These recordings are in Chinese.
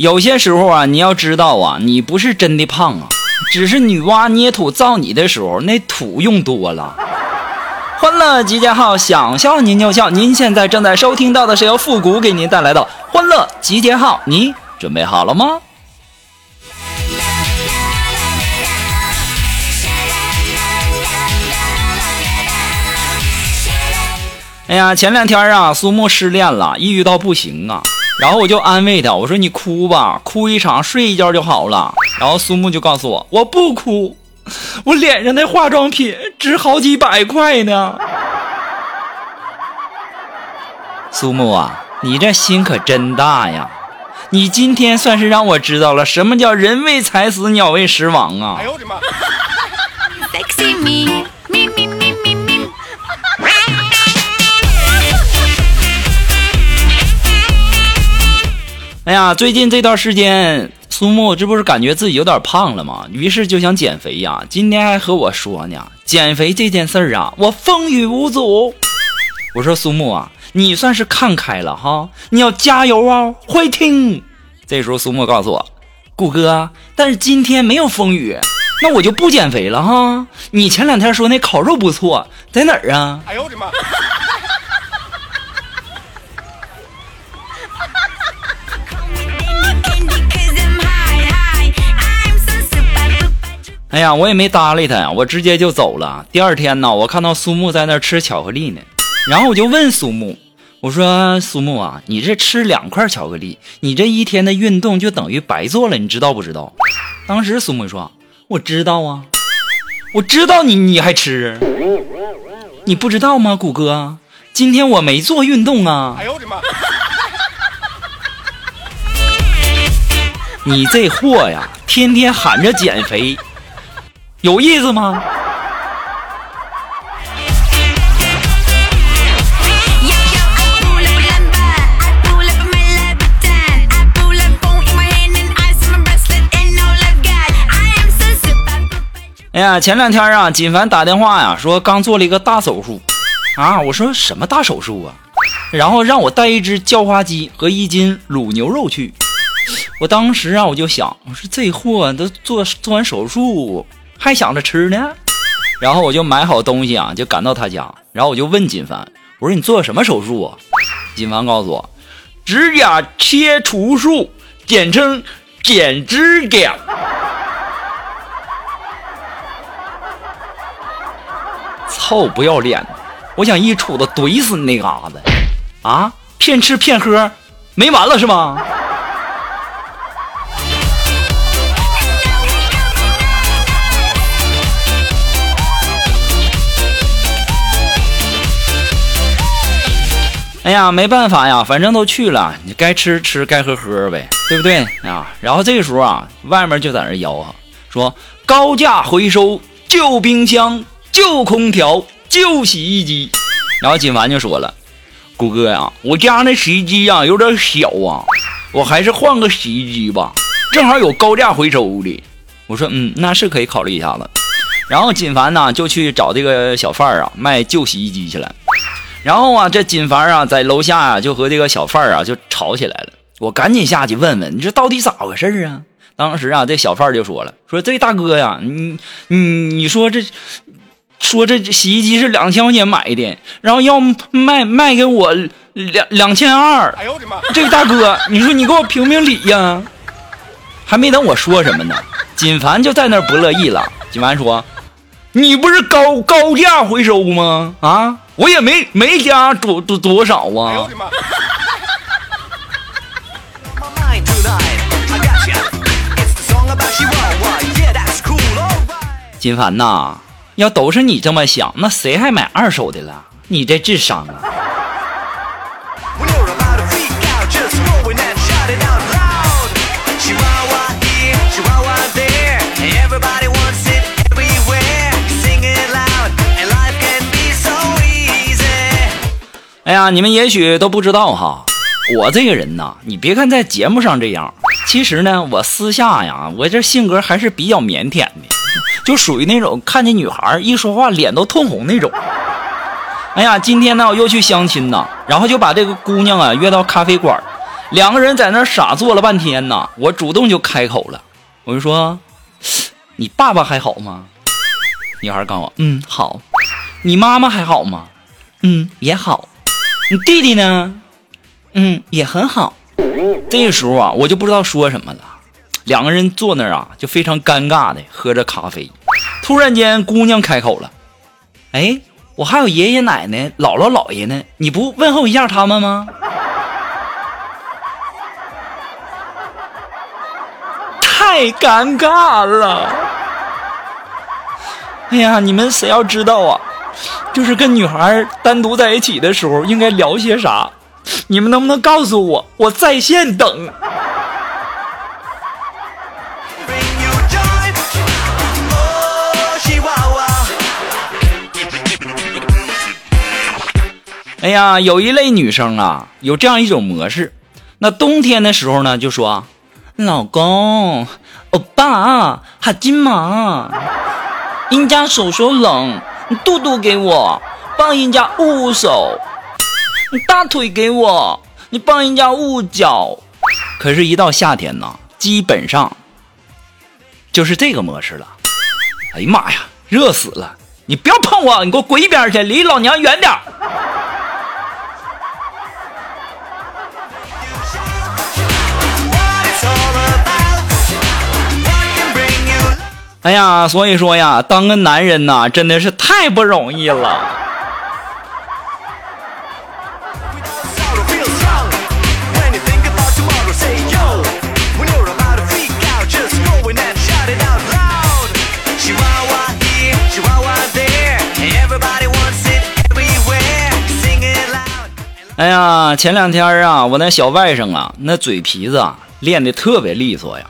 有些时候啊，你要知道啊，你不是真的胖啊，只是女娲捏土造你的时候那土用多了。欢乐集结号，想笑您就笑。您现在正在收听到的是由复古给您带来的欢乐集结号，你准备好了吗？哎呀，前两天啊，苏木失恋了，抑郁到不行啊。然后我就安慰他，我说你哭吧，哭一场睡一觉就好了。然后苏木就告诉我，我不哭，我脸上的化妆品值好几百块呢。苏木啊，你这心可真大呀！你今天算是让我知道了什么叫人为财死，鸟为食亡啊！哎呦我的妈！最近这段时间，苏木这不是感觉自己有点胖了吗？于是就想减肥呀。今天还和我说呢，减肥这件事儿啊，我风雨无阻。我说苏木啊，你算是看开了哈，你要加油啊，会听。这时候苏木告诉我，谷哥，但是今天没有风雨，那我就不减肥了哈。你前两天说那烤肉不错，在哪儿啊？哎呦我的妈！哎呀，我也没搭理他呀，我直接就走了。第二天呢，我看到苏木在那吃巧克力呢，然后我就问苏木，我说苏木啊，你这吃两块巧克力，你这一天的运动就等于白做了，你知道不知道？当时苏木说，我知道啊，我知道你你还吃，你不知道吗，谷哥？今天我没做运动啊。哎呦我的妈！你这货呀，天天喊着减肥。有意思吗？哎呀，前两天啊，锦凡打电话呀，说刚做了一个大手术啊。我说什么大手术啊？然后让我带一只叫花鸡和一斤卤牛肉去。我当时啊，我就想，我说这货都做做完手术。还想着吃呢，然后我就买好东西啊，就赶到他家，然后我就问锦凡，我说你做什么手术啊？锦凡告诉我，指甲切除术，简称剪指甲。操，不要脸！我想一杵子怼死你那嘎子！啊，骗吃骗喝，没完了是吗？哎呀，没办法呀，反正都去了，你该吃吃，该喝喝呗，对不对啊？然后这个时候啊，外面就在那吆喝，说高价回收旧冰箱、旧空调、旧洗衣机。然后锦凡就说了：“谷哥呀，我家那洗衣机呀有点小啊，我还是换个洗衣机吧，正好有高价回收的。”我说：“嗯，那是可以考虑一下子。”然后锦凡呢就去找这个小贩啊卖旧洗衣机去了。然后啊，这锦凡啊，在楼下啊，就和这个小贩啊就吵起来了。我赶紧下去问问，你这到底咋回事啊？当时啊，这小贩就说了，说这大哥呀，你你你说这，说这洗衣机是两千块钱买的，然后要卖卖给我两两千二。哎呦我的妈！这大哥，你说你给我评评理呀？还没等我说什么呢，锦凡就在那不乐意了。锦凡说：“你不是高高价回收吗？啊？”我也没没加多多多少啊！金凡呐，要都是你这么想，那谁还买二手的了？你这智商啊！哎呀，你们也许都不知道哈，我这个人呐，你别看在节目上这样，其实呢，我私下呀，我这性格还是比较腼腆的，就属于那种看见女孩一说话脸都通红那种。哎呀，今天呢我又去相亲呐，然后就把这个姑娘啊约到咖啡馆，两个人在那傻坐了半天呐，我主动就开口了，我就说：“你爸爸还好吗？”女孩告诉我：“嗯，好。”你妈妈还好吗？嗯，也好。你弟弟呢？嗯，也很好。这个时候啊，我就不知道说什么了。两个人坐那儿啊，就非常尴尬的喝着咖啡。突然间，姑娘开口了：“哎，我还有爷爷奶奶、姥姥姥爷呢，你不问候一下他们吗？” 太尴尬了。哎呀，你们谁要知道啊？就是跟女孩单独在一起的时候应该聊些啥？你们能不能告诉我？我在线等。哎呀，有一类女生啊，有这样一种模式。那冬天的时候呢，就说：“老公，欧巴，哈金嘛，人家手手冷。”你肚肚给我，帮人家捂手；你大腿给我，你帮人家捂脚。可是，一到夏天呢，基本上就是这个模式了。哎呀妈呀，热死了！你不要碰我，你给我滚一边去，离老娘远点。哎呀，所以说呀，当个男人呐，真的是太不容易了。哎呀，前两天啊，我那小外甥啊，那嘴皮子啊，练的特别利索呀。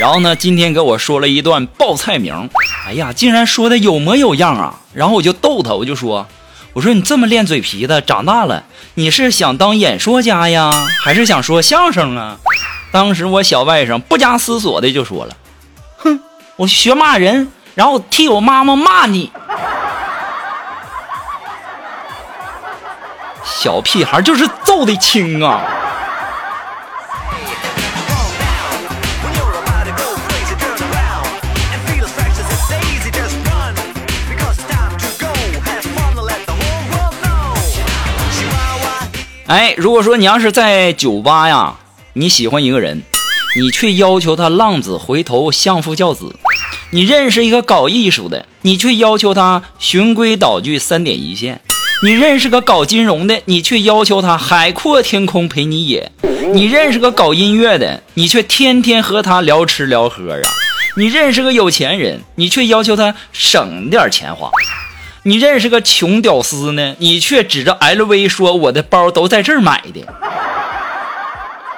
然后呢，今天给我说了一段报菜名，哎呀，竟然说的有模有样啊！然后我就逗他，我就说：“我说你这么练嘴皮子，长大了你是想当演说家呀，还是想说相声啊？”当时我小外甥不加思索的就说了：“哼，我学骂人，然后替我妈妈骂你。”小屁孩就是揍的轻啊！哎，如果说你要是在酒吧呀，你喜欢一个人，你却要求他浪子回头相夫教子；你认识一个搞艺术的，你却要求他循规蹈矩三点一线；你认识个搞金融的，你却要求他海阔天空陪你野；你认识个搞音乐的，你却天天和他聊吃聊喝啊；你认识个有钱人，你却要求他省点钱花。你认识个穷屌丝呢，你却指着 LV 说我的包都在这儿买的，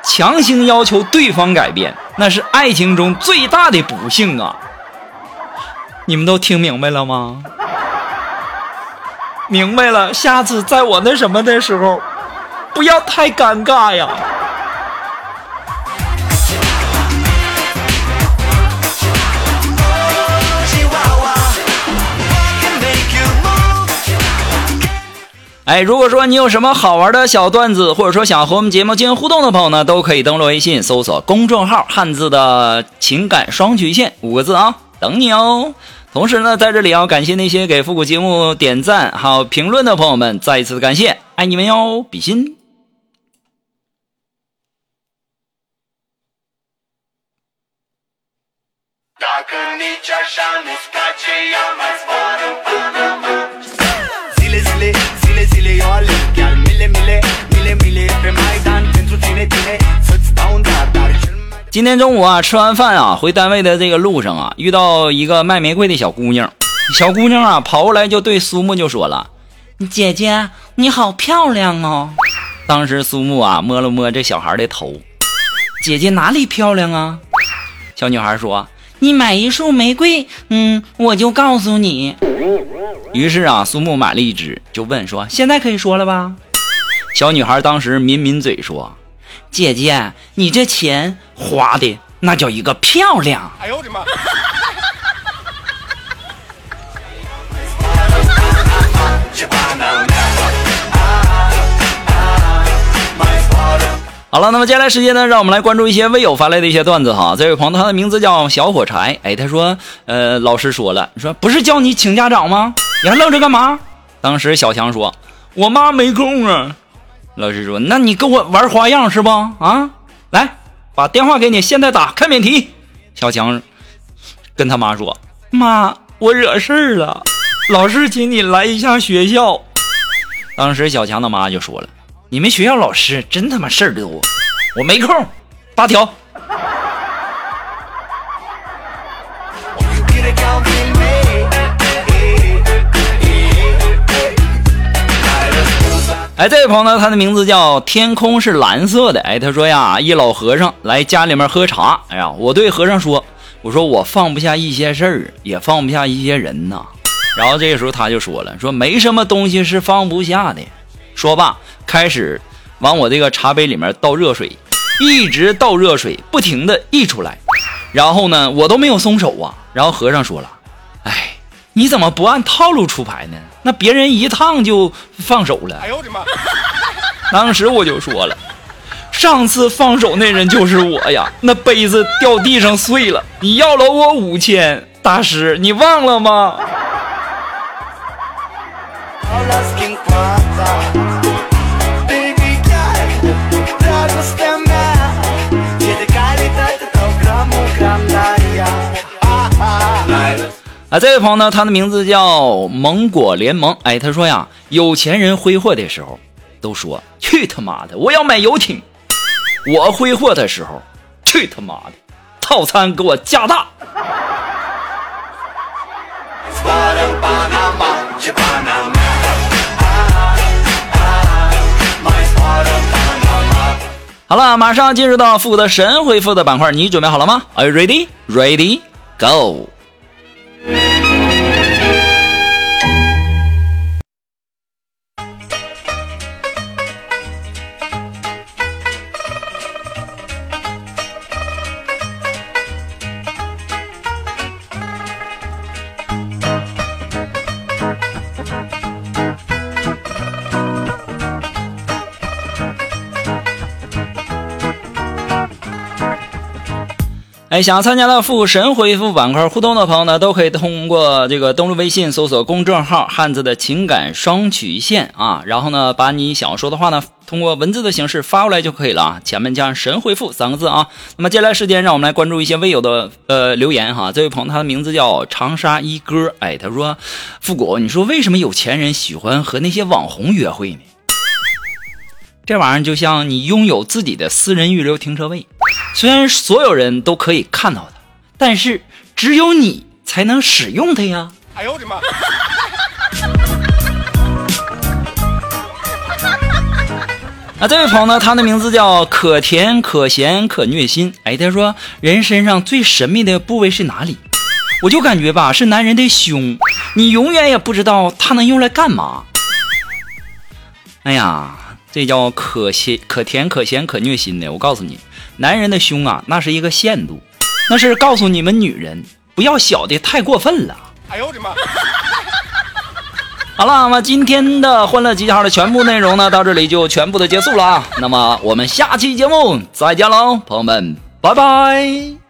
强行要求对方改变，那是爱情中最大的不幸啊！你们都听明白了吗？明白了，下次在我那什么的时候，不要太尴尬呀。哎，如果说你有什么好玩的小段子，或者说想和我们节目进行互动的朋友呢，都可以登录微信搜索公众号“汉字的情感双曲线”五个字啊，等你哦。同时呢，在这里要感谢那些给复古节目点赞还有评论的朋友们，再一次感谢，爱你们哟，比心。今天中午啊，吃完饭啊，回单位的这个路上啊，遇到一个卖玫瑰的小姑娘。小姑娘啊，跑过来就对苏木就说了：“姐姐，你好漂亮哦。”当时苏木啊，摸了摸这小孩的头：“姐姐哪里漂亮啊？”小女孩说：“你买一束玫瑰，嗯，我就告诉你。”于是啊，苏木买了一支，就问说：“现在可以说了吧？”小女孩当时抿抿嘴说：“姐姐，你这钱花的那叫一个漂亮。”哎呦我的妈！好了，那么接下来时间呢，让我们来关注一些微友发来的一些段子哈。这位朋友他的名字叫小火柴，哎，他说，呃，老师说了，说不是叫你请家长吗？你还愣着干嘛？当时小强说，我妈没空啊。老师说，那你跟我玩花样是不？啊，来，把电话给你，现在打开免提。小强跟他妈说，妈，我惹事儿了，老师请你来一下学校。当时小强他妈就说了。你们学校老师真他妈事儿多，我没空，八条。哎，这位朋友呢，他的名字叫天空是蓝色的。哎，他说呀，一老和尚来家里面喝茶。哎呀，我对和尚说，我说我放不下一些事儿，也放不下一些人呐。然后这个时候他就说了，说没什么东西是放不下的。说罢，开始往我这个茶杯里面倒热水，一直倒热水，不停的溢出来。然后呢，我都没有松手啊。然后和尚说了：“，你怎么不按套路出牌呢？那别人一趟就放手了。”哎呦我的妈！当时我就说了：“上次放手那人就是我呀，那杯子掉地上碎了，你要了我五千，大师你忘了吗？”啊，这位朋友呢，他的名字叫芒果联盟。哎，他说呀，有钱人挥霍的时候，都说去他妈的，我要买游艇；我挥霍的时候，去他妈的，套餐给我加大。好了，马上进入到复古的神回复的板块，你准备好了吗？Are you ready? Ready? Go! Thank you. 哎，想参加到复神回复板块互动的朋友呢，都可以通过这个登录微信，搜索公众号“汉字的情感双曲线”啊，然后呢，把你想要说的话呢，通过文字的形式发过来就可以了啊，前面加上“神回复”三个字啊。那么接下来时间，让我们来关注一些微友的呃留言哈。这位朋友他的名字叫长沙一哥，哎，他说：“复古，你说为什么有钱人喜欢和那些网红约会呢？这玩意儿就像你拥有自己的私人预留停车位。”虽然所有人都可以看到它，但是只有你才能使用它呀！哎呦我的妈！啊，这位朋友呢，他的名字叫可甜可咸可虐心。哎，他说人身上最神秘的部位是哪里？我就感觉吧，是男人的胸，你永远也不知道它能用来干嘛。哎呀，这叫可咸可甜可咸可虐心的。我告诉你。男人的胸啊，那是一个限度，那是告诉你们女人不要小的太过分了。哎呦我的妈！好了，那么今天的欢乐集结号的全部内容呢，到这里就全部的结束了啊。那么我们下期节目再见喽，朋友们，拜拜。